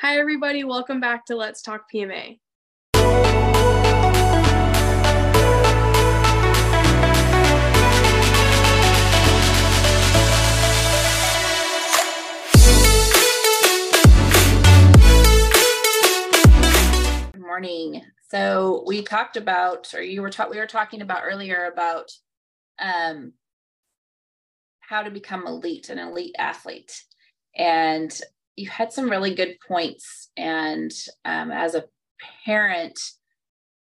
Hi, everybody. Welcome back to Let's Talk PMA. Good morning. So we talked about, or you were taught, we were talking about earlier about um, how to become elite, an elite athlete. And you had some really good points. And um, as a parent,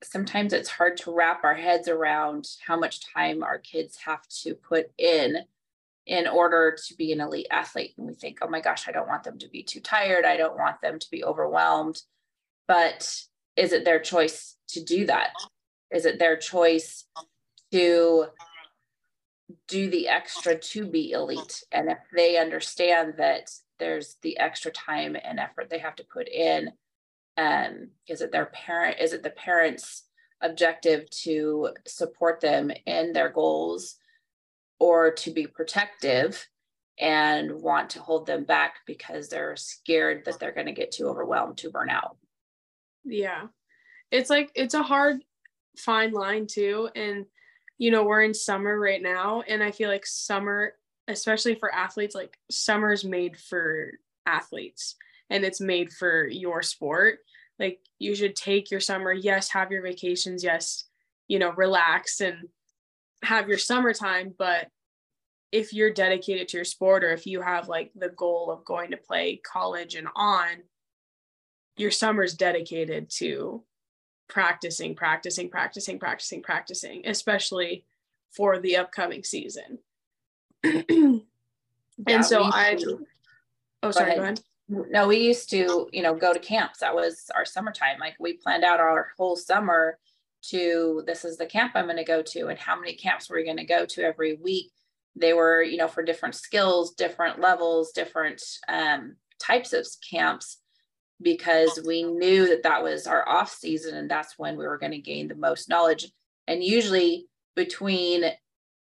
sometimes it's hard to wrap our heads around how much time our kids have to put in in order to be an elite athlete. And we think, oh my gosh, I don't want them to be too tired. I don't want them to be overwhelmed. But is it their choice to do that? Is it their choice to do the extra to be elite? And if they understand that there's the extra time and effort they have to put in. Um, is it their parent is it the parents objective to support them in their goals or to be protective and want to hold them back because they're scared that they're going to get too overwhelmed to burn out? Yeah. It's like it's a hard fine line too. And you know we're in summer right now and i feel like summer especially for athletes, like summer's made for athletes and it's made for your sport. Like you should take your summer, yes, have your vacations, yes, you know, relax and have your summertime, but if you're dedicated to your sport or if you have like the goal of going to play college and on, your summer's dedicated to practicing, practicing, practicing, practicing, practicing, especially for the upcoming season. and yeah, so I, to, oh, sorry, ahead. go ahead. No, we used to, you know, go to camps. That was our summertime. Like we planned out our whole summer to this is the camp I'm going to go to, and how many camps were we going to go to every week. They were, you know, for different skills, different levels, different um, types of camps because we knew that that was our off season and that's when we were going to gain the most knowledge. And usually between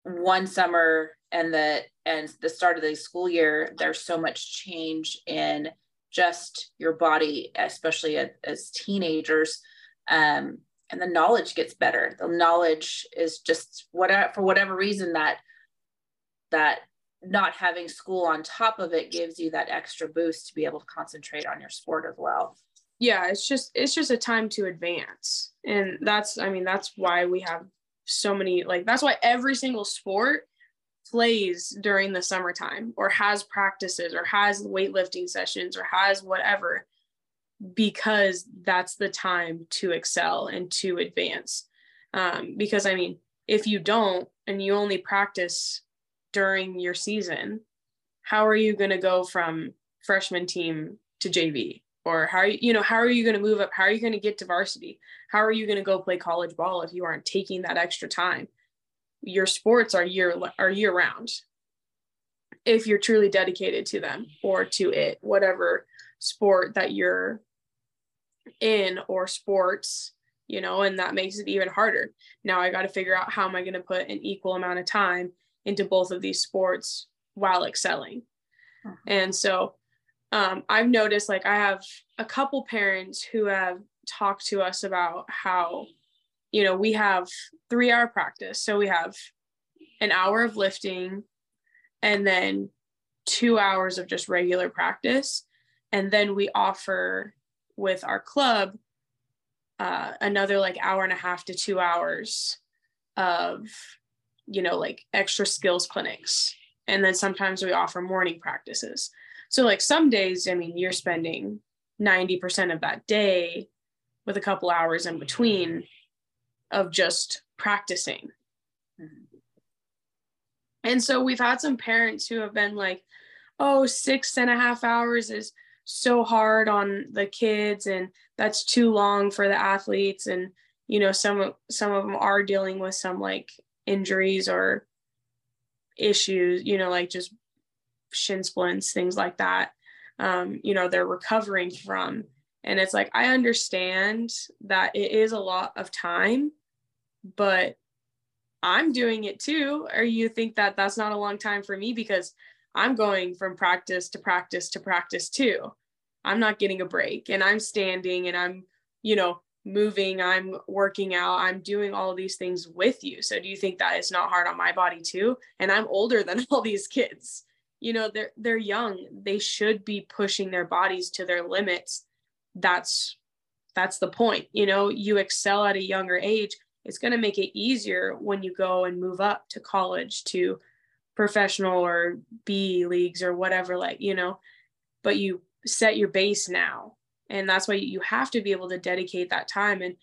one summer and the and the start of the school year there's so much change in just your body especially as, as teenagers um, and the knowledge gets better. The knowledge is just whatever for whatever reason that that not having school on top of it gives you that extra boost to be able to concentrate on your sport as well. Yeah it's just it's just a time to advance. And that's i mean that's why we have so many like that's why every single sport plays during the summertime or has practices or has weightlifting sessions or has whatever because that's the time to excel and to advance. Um, because i mean if you don't and you only practice during your season how are you going to go from freshman team to jv or how are you, you know how are you going to move up? How are you going to get to varsity? How are you going to go play college ball if you aren't taking that extra time your sports are year are year round. If you're truly dedicated to them or to it whatever sport that you're in or sports you know and that makes it even harder. Now i got to figure out how am i going to put an equal amount of time into both of these sports while excelling. Uh-huh. and so um, i've noticed like i have a couple parents who have talked to us about how you know, we have three hour practice. So we have an hour of lifting and then two hours of just regular practice. And then we offer with our club uh, another like hour and a half to two hours of, you know, like extra skills clinics. And then sometimes we offer morning practices. So, like some days, I mean, you're spending 90% of that day with a couple hours in between of just practicing. Mm-hmm. And so we've had some parents who have been like, oh, six and a half hours is so hard on the kids and that's too long for the athletes. And, you know, some some of them are dealing with some like injuries or issues, you know, like just shin splints, things like that. Um, you know, they're recovering from. And it's like, I understand that it is a lot of time, but I'm doing it too. Or you think that that's not a long time for me because I'm going from practice to practice to practice too. I'm not getting a break and I'm standing and I'm, you know, moving, I'm working out, I'm doing all these things with you. So do you think that is not hard on my body too? And I'm older than all these kids. You know, they're they're young. They should be pushing their bodies to their limits. That's that's the point. You know, you excel at a younger age. It's going to make it easier when you go and move up to college to professional or B leagues or whatever like, you know, but you set your base now. And that's why you have to be able to dedicate that time. And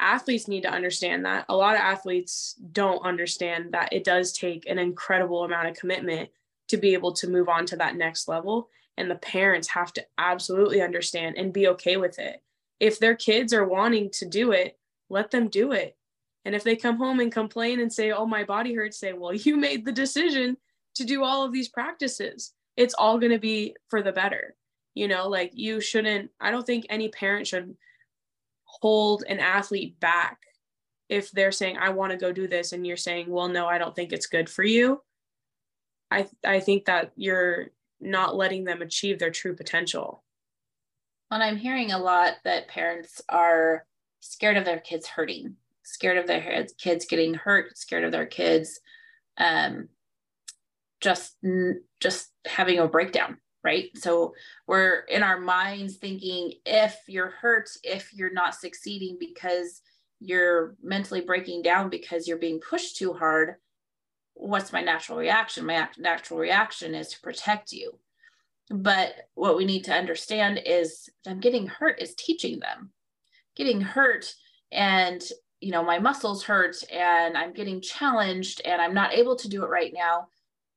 athletes need to understand that. A lot of athletes don't understand that it does take an incredible amount of commitment to be able to move on to that next level. And the parents have to absolutely understand and be okay with it. If their kids are wanting to do it let them do it and if they come home and complain and say oh my body hurts say well you made the decision to do all of these practices. It's all going to be for the better. You know like you shouldn't i don't think any parent should hold an athlete back if they're saying i want to go do this and you're saying well no i don't think it's good for you. I i think that you're not letting them achieve their true potential. And i'm hearing a lot that parents are scared of their kids hurting scared of their kids getting hurt scared of their kids um, just just having a breakdown right? So we're in our minds thinking if you're hurt, if you're not succeeding because you're mentally breaking down because you're being pushed too hard, what's my natural reaction? My natural reaction is to protect you. But what we need to understand is them getting hurt is teaching them. Getting hurt and you know my muscles hurt and I'm getting challenged and I'm not able to do it right now.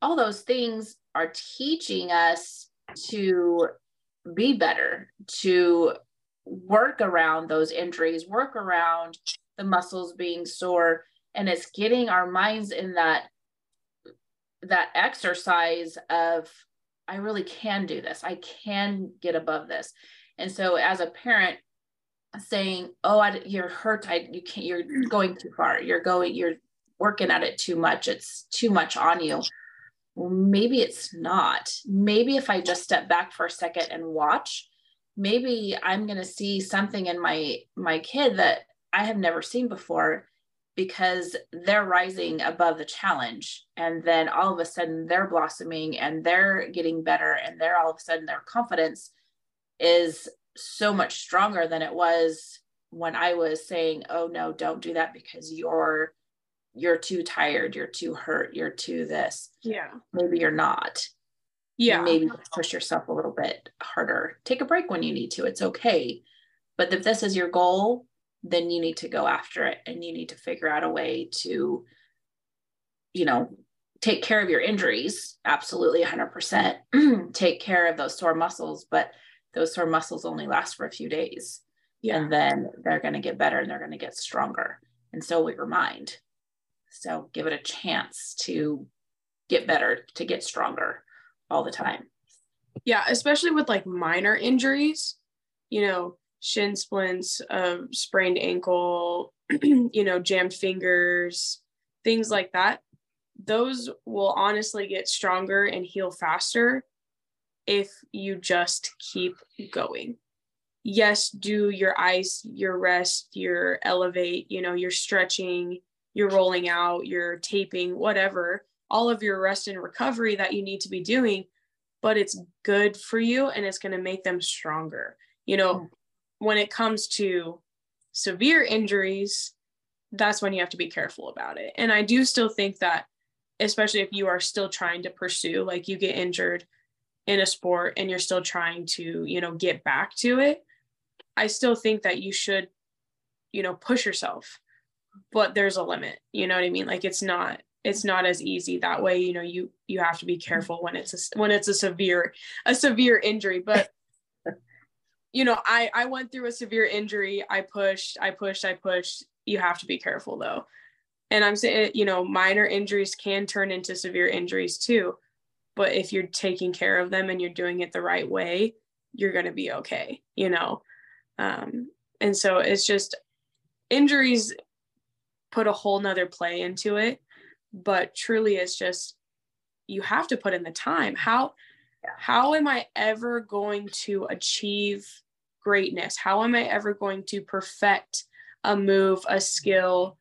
All those things are teaching us to be better, to work around those injuries, work around the muscles being sore. And it's getting our minds in that that exercise of I really can do this. I can get above this. And so as a parent saying, "Oh, I, you're hurt. I you can't you're going too far. You're going you're working at it too much. It's too much on you." maybe it's not. Maybe if I just step back for a second and watch, maybe I'm going to see something in my my kid that I have never seen before because they're rising above the challenge and then all of a sudden they're blossoming and they're getting better and they're all of a sudden their confidence is so much stronger than it was when I was saying, "Oh no, don't do that because you're you're too tired, you're too hurt, you're too this. Yeah. Maybe you're not. Yeah. Maybe push yourself a little bit harder. Take a break when you need to. It's okay. But if this is your goal, then you need to go after it and you need to figure out a way to, you know, take care of your injuries. Absolutely 100%. take care of those sore muscles, but those sore muscles only last for a few days. Yeah. And then they're going to get better and they're going to get stronger. And so will your mind. So give it a chance to get better, to get stronger all the time. Yeah, especially with like minor injuries, you know, shin splints, uh, sprained ankle, you know, jammed fingers, things like that. Those will honestly get stronger and heal faster if you just keep going. Yes, do your ice, your rest, your elevate, you know, your stretching, you're rolling out, you're taping, whatever, all of your rest and recovery that you need to be doing, but it's good for you and it's going to make them stronger. You know, mm. when it comes to severe injuries, that's when you have to be careful about it. And I do still think that, especially if you are still trying to pursue, like you get injured in a sport and you're still trying to, you know, get back to it, I still think that you should, you know, push yourself. But there's a limit you know what i mean? Like it's not it's not as easy that way you know you you have to be careful when it's a when it's a severe a severe injury. But you know i i went through a severe injury. I pushed i pushed i pushed. You have to be careful though. And i'm saying you know minor injuries can turn into severe injuries too but if you're taking care of them and you're doing it the right way you're going to be okay you know um, and so it's just injuries put a whole nother play into it but truly it's just you have to put in the time how how am I ever going to achieve greatness? How am I ever going to perfect a move, a skill,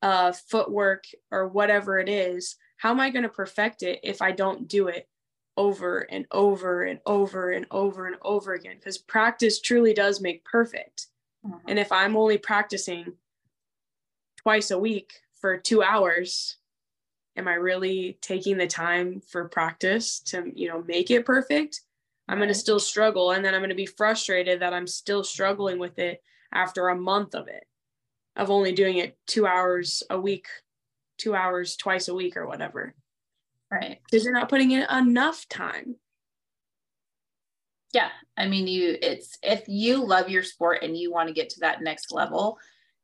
uh, footwork, or whatever it is? How am I going to perfect it if I don't do it over and over and over and over and over again? Because practice truly does make perfect. Mm-hmm. And if I'm only practicing twice a week for two hours, am I really taking the time for practice to, you know, make it perfect? I'm going to still struggle. And then I'm going to be frustrated that I'm still struggling with it after a month of it, of only doing it two hours a week, two hours twice a week or whatever. Right. Because you're not putting in enough time. Yeah. I mean, you, it's, if you love your sport and you want to get to that next level,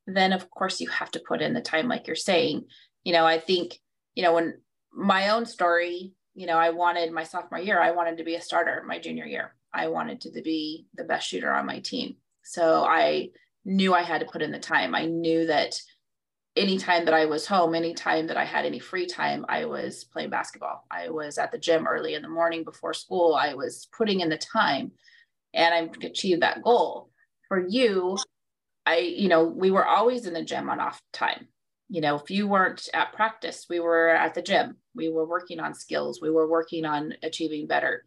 then of course you have to put in the time, like you're saying. You know, I think, you know, when my own story, you know, I wanted my sophomore year, I wanted to be a starter my junior year. I wanted to be the best shooter on my team. So I knew I had to put in the time. I knew that anytime that I was home, anytime that I had any free time, I was playing basketball. I was at the gym early in the morning before school. I was putting in the time and I achieved that goal. For you, I, you know, we were always in the gym on off time you know, if you weren't at practice, we were at the gym. We were working on skills. We were working on achieving better.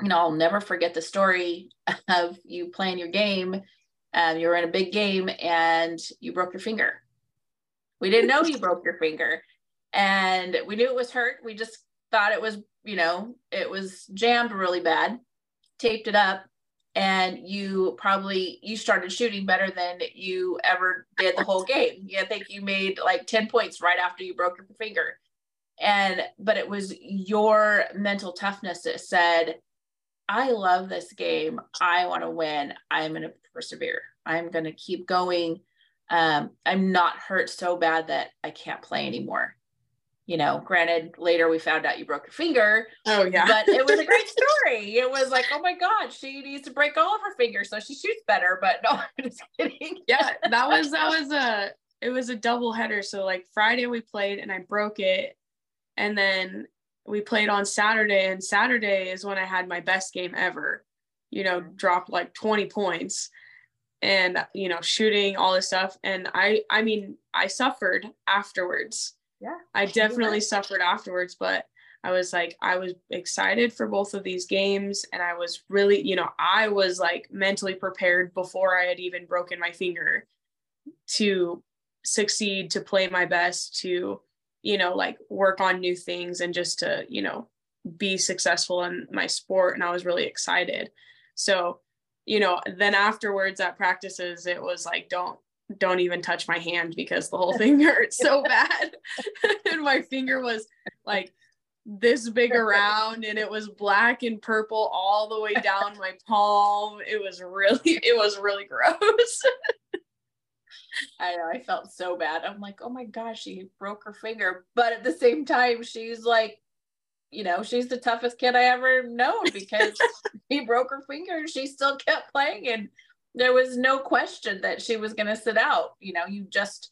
You know, I'll never forget the story of you playing your game. Um, you were in a big game and you broke your finger. We didn't know you broke your finger, and we knew it was hurt. We just thought it was, you know, it was jammed really bad. Taped it up, and you probably you started shooting better than you ever did the whole game. Yeah, I think you made like 10 points right after you broke your finger. And but it was your mental toughness that said, I love this game. I want to win. I'm going to persevere. I'm going to keep going. Um, I'm not hurt so bad that I can't play anymore you know, granted, later we found out you broke your finger. Oh yeah. But it was a great story. it was like, oh my God, she needs to break all of her fingers so she shoots better. But no, I'm just kidding. yeah, that was that was a it was a double header. So like Friday we played and I broke it. And then we played on Saturday, and Saturday is when I had my best game ever. You know, dropped like 20 points and you know, shooting all this stuff. And I I mean, I suffered afterwards. Yeah. I definitely suffered afterwards but i was like i was excited for both of these games. And i was really you know i was like mentally prepared before i had even broken my finger to succeed to play my best to you know like work on new things and just to you know be successful in my sport. And i was really excited. So you know then afterwards at practices it was like don't don't even touch my hand because the whole thing hurt so bad. and my finger was like this big around and it was black and purple all the way down my palm. It was really, it was really gross. I know, I felt so bad. I'm like, oh my gosh, she broke her finger. But at the same time, she's like, you know, she's the toughest kid I ever known because he broke her finger and she still kept playing. And there was no question that she was going to sit out you know you just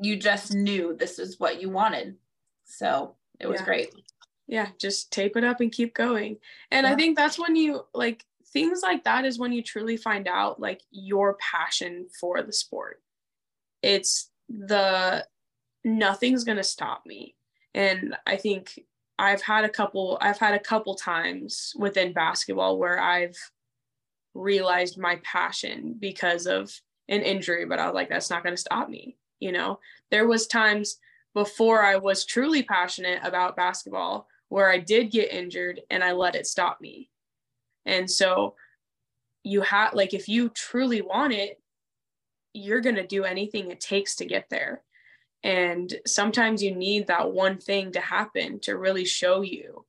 you just knew this is what you wanted so it was yeah. great yeah just tape it up and keep going and yeah. i think that's when you like things like that is when you truly find out like your passion for the sport it's the nothing's going to stop me and i think i've had a couple i've had a couple times within basketball where i've realized my passion because of an injury but i was like that's not going to stop me you know? There was times before i was truly passionate about basketball where i did get injured and i let it stop me. And so you have like if you truly want it you're going to do anything it takes to get there and sometimes you need that one thing to happen to really show you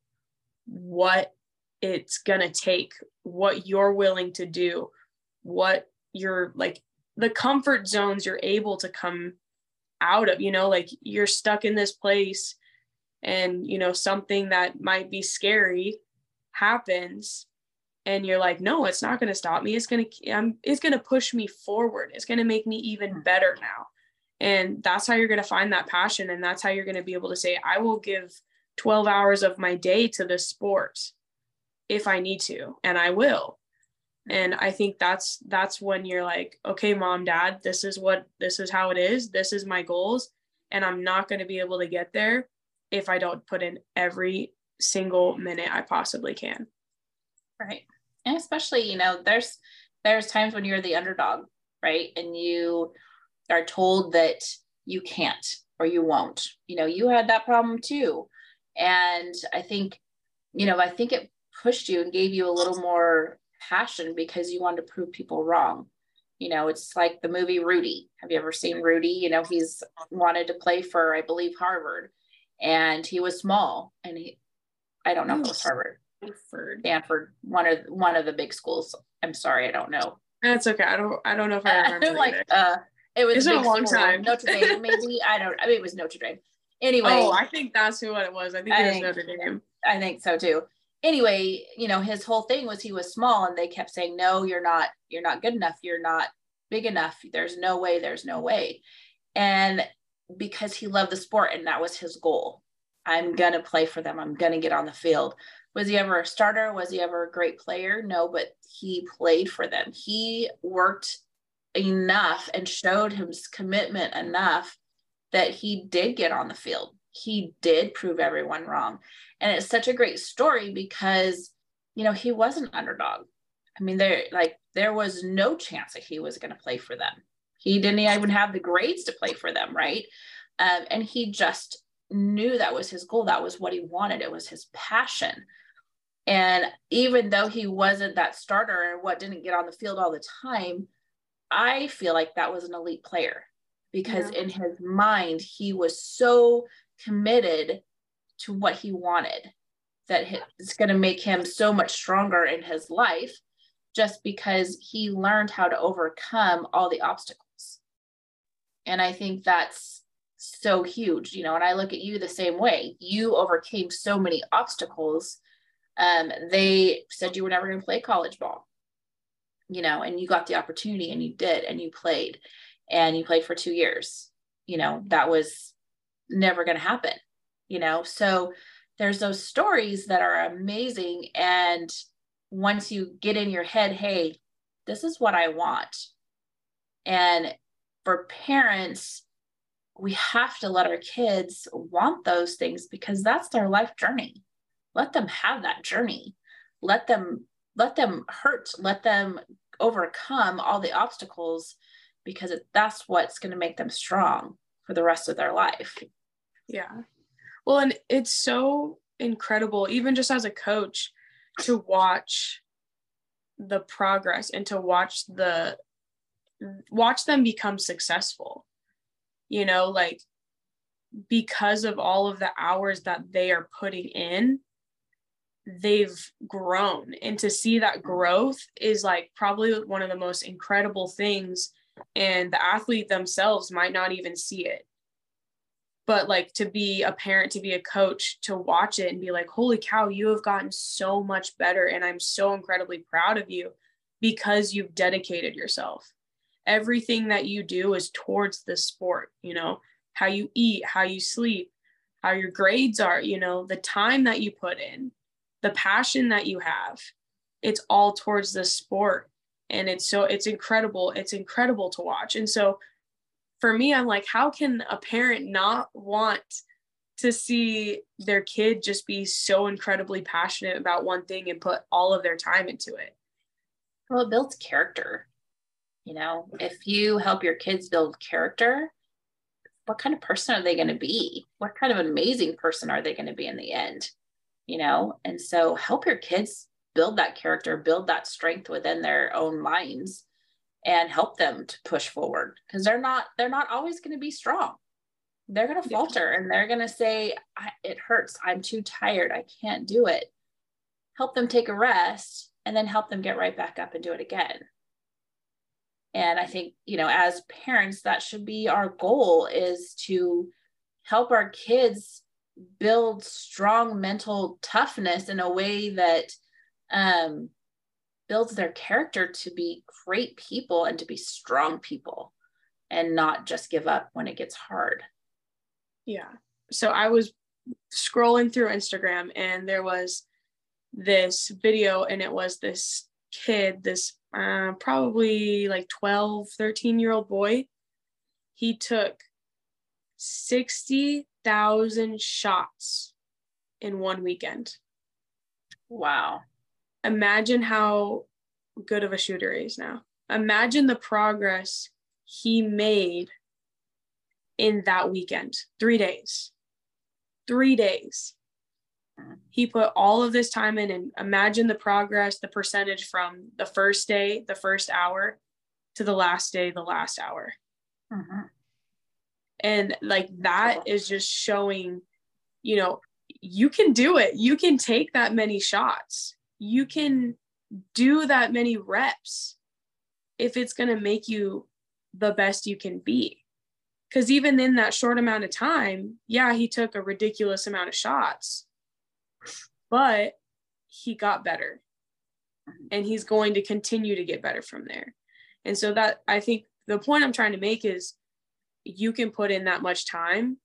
what it's going to take what you're willing to do what you're like the comfort zones you're able to come out of you know like you're stuck in this place and you know something that might be scary happens and you're like no it's not going to stop me. It's going to um, it's going to push me forward. It's going to make me even hmm. better now and that's how you're going to find that passion and that's how you're going to be able to say i will give 12 hours of my day to this sport if I need to, and I will. And I think that's that's when you're like, okay, mom, dad, this is what this is how it is. This is my goals, and I'm not going to be able to get there if I don't put in every single minute I possibly can. Right. And especially, you know, there's there's times when you're the underdog, right? And you are told that you can't or you won't. You know, you had that problem too. And I think, you know, I think it pushed you and gave you a little more passion because you wanted to prove people wrong. You know, it's like the movie Rudy. Have you ever seen Rudy? You know, he's wanted to play for, I believe, Harvard, and he was small, and he, I don't know if it was Harvard, Stanford, Stanford, one of one of the big schools. I'm sorry, I don't know. That's okay. I don't. I don't know if I remember. like, uh, it was a long school. time. Notre Dame, maybe. I don't. I mean, it was Notre Dame. Anyway. Oh, I think that's who it was. I think it was think, Notre Dame. I think so too. Anyway, you know, his whole thing was he was small, and they kept saying, "No, you're not. You're not good enough. You're not big enough. There's no way. There's no way." And because he loved the sport, and that was his goal. I'm gonna play for them. I'm gonna get on the field. Was he ever a starter? Was he ever a great player? No, but he played for them. He worked enough and showed his commitment enough that he did get on the field. He did prove everyone wrong. And it's such a great story because, you know, he was an underdog. I mean, there like there was no chance that he was going to play for them. He didn't even have the grades to play for them, right? Um, and he just knew that was his goal. That was what he wanted. It was his passion. And even though he wasn't that starter and what didn't get on the field all the time, I feel like that was an elite player because yeah. in his mind, he was so committed to what he wanted that it's going to make him so much stronger in his life just because he learned how to overcome all the obstacles. And I think that's so huge, you know, and I look at you the same way. You overcame so many obstacles um, they said you were never going to play college ball, you know, and you got the opportunity and you did, and you played, and you played for two years. You know, that was never going to happen, you know. So there's those stories that are amazing. And once you get in your head, hey, this is what I want. And for parents, we have to let our kids want those things because that's their life journey let them have that journey let them let them hurt let them overcome all the obstacles because it, that's what's going to make them strong for the rest of their life. Yeah. Well and it's so incredible even just as a coach to watch the progress and to watch the watch them become successful you know like because of all of the hours that they are putting in they've grown. And to see that mm-hmm. growth is like probably one of the most incredible things and the athlete themselves might not even see it. But like to be a parent to be a coach to watch it and be like holy cow you have gotten so much better and i'm so incredibly proud of you because you've dedicated yourself. Everything that you do is towards the sport you know? How you eat how you sleep how your grades are you know? The time that you put in the passion that you have it's all towards the sport. And it's so it's incredible. It's incredible to watch. And so for me i'm like how can a parent not want to see their kid just be so incredibly passionate about one thing and put all of their time into it? Well it builds character. You know if you help your kids build character what kind of person are they going to be? What kind of amazing person are they going to be in the end you know? And so help your kids build that character build that strength within their own minds and help them to push forward because they're not they're not always going to be strong. They're going to falter and they're going to say it hurts. I'm too tired. I can't do it. Help them take a rest and then help them get right back up and do it again. And i think you know as parents that should be our goal is to help our kids build strong mental toughness in a way that um, builds their character to be great people and to be strong people and not just give up when it gets hard. Yeah. So I was scrolling through Instagram and there was this video and it was this kid, this uh, probably like 12, 13 year old boy. He took 60,000 shots in one weekend. Wow. Imagine how good of a shooter he is now. Imagine the progress he made in that weekend. Three days. Three days. He put all of this time in and imagine the progress, the percentage from the first day, the first hour, to the last day, the last hour. Mm-hmm. And like that is just showing, you know, you can do it. You can take that many shots. You can do that many reps if it's going to make you the best you can be. Because even in that short amount of time, yeah, he took a ridiculous amount of shots, but he got better and he's going to continue to get better from there. And so, that I think the point I'm trying to make is you can put in that much time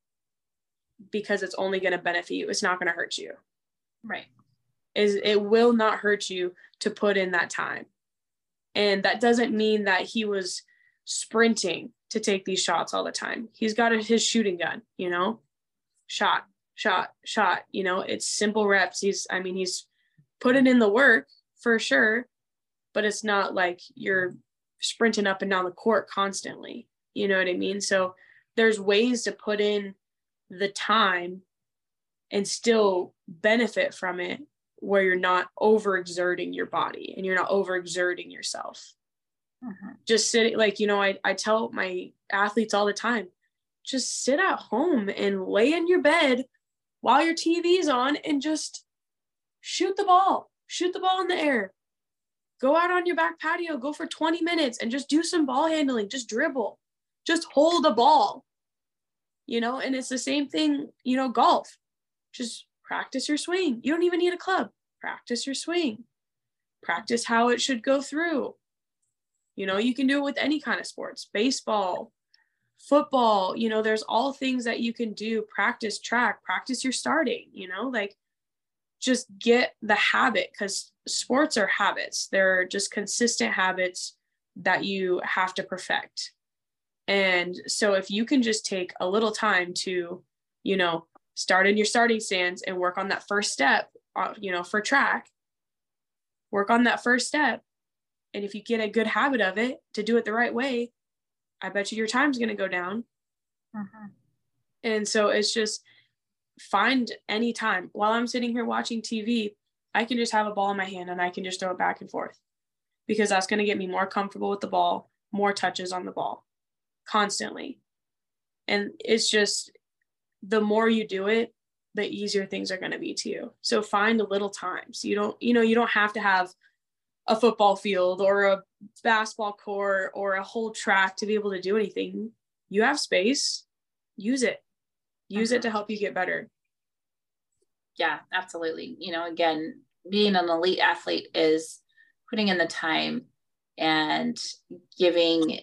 because it's only going to benefit you, it's not going to hurt you. Right. Is it will not hurt you to put in that time. And that doesn't mean that he was sprinting to take these shots all the time. He's got his shooting gun, you know, shot, shot, shot. You know, it's simple reps. He's, I mean, he's putting in the work for sure, but it's not like you're sprinting up and down the court constantly. You know what I mean? So there's ways to put in the time and still benefit from it where you're not overexerting your body and you're not overexerting yourself. Mm-hmm. Just sitting, like, you know, I, I tell my athletes all the time just sit at home and lay in your bed while your TV's on and just shoot the ball, shoot the ball in the air. Go out on your back patio, go for 20 minutes and just do some ball handling, just dribble, just hold a ball, you know. And it's the same thing, you know, golf. Just practice your swing. You don't even need a club. Practice your swing. Practice how it should go through. You know, you can do it with any kind of sports, baseball, football, you know, there's all things that you can do. Practice track, practice your starting, you know, like just get the habit because sports are habits. They're just consistent habits that you have to perfect. And so if you can just take a little time to, you know, start in your starting stance and work on that first step, uh, you know, for track, work on that first step and if you get a good habit of it to do it the right way, I bet you your time's going to go down. Mm-hmm. And so it's just find any time while I'm sitting here watching TV, I can just have a ball in my hand and I can just throw it back and forth because that's going to get me more comfortable with the ball, more touches on the ball constantly. And it's just the more you do it, the easier things are going to be to you. So find a little time. So you don't, you know, you don't have to have a football field or a basketball court or a whole track to be able to do anything. You have space, use it. Use it to help you get better. Yeah, absolutely. You know, again, being an elite athlete is putting in the time and giving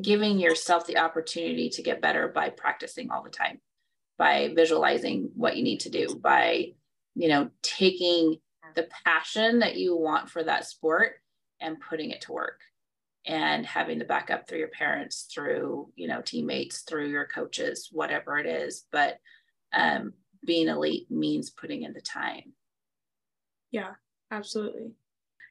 giving yourself the opportunity to get better by practicing all the time by visualizing what you need to do by you know taking the passion that you want for that sport and putting it to work and having the backup through your parents through you know teammates through your coaches whatever it is. But um, being elite means putting in the time. Yeah absolutely.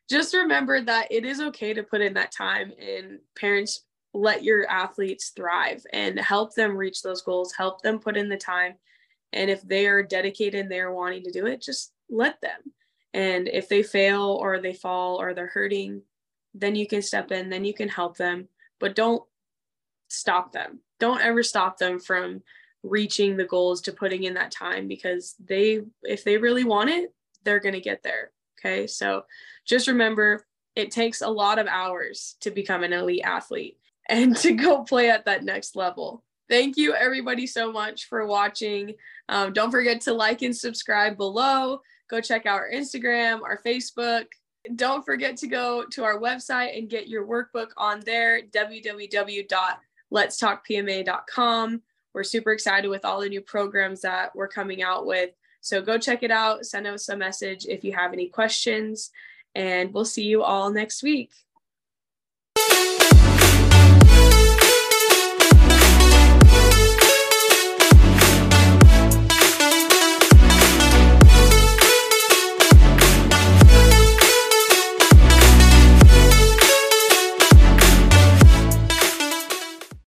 Just remember that it is okay to put in that time and parents let your athletes thrive and help them reach those goals help them put in the time and if they are dedicated and they're wanting to do it just let them and if they fail or they fall or they're hurting, then you can step in, then you can help them, but don't stop them. Don't ever stop them from reaching the goals to putting in that time because they, if they really want it, they're going to get there. Okay. So just remember it takes a lot of hours to become an elite athlete and to go play at that next level. Thank you, everybody, so much for watching. Um, don't forget to like and subscribe below. Go check out our Instagram, our Facebook. Don't forget to go to our website and get your workbook on there, www.letstalkpma.com. we're super excited with all the new programs that we're coming out with. So go check it out. Send us a message if you have any questions, and we'll see you all next week.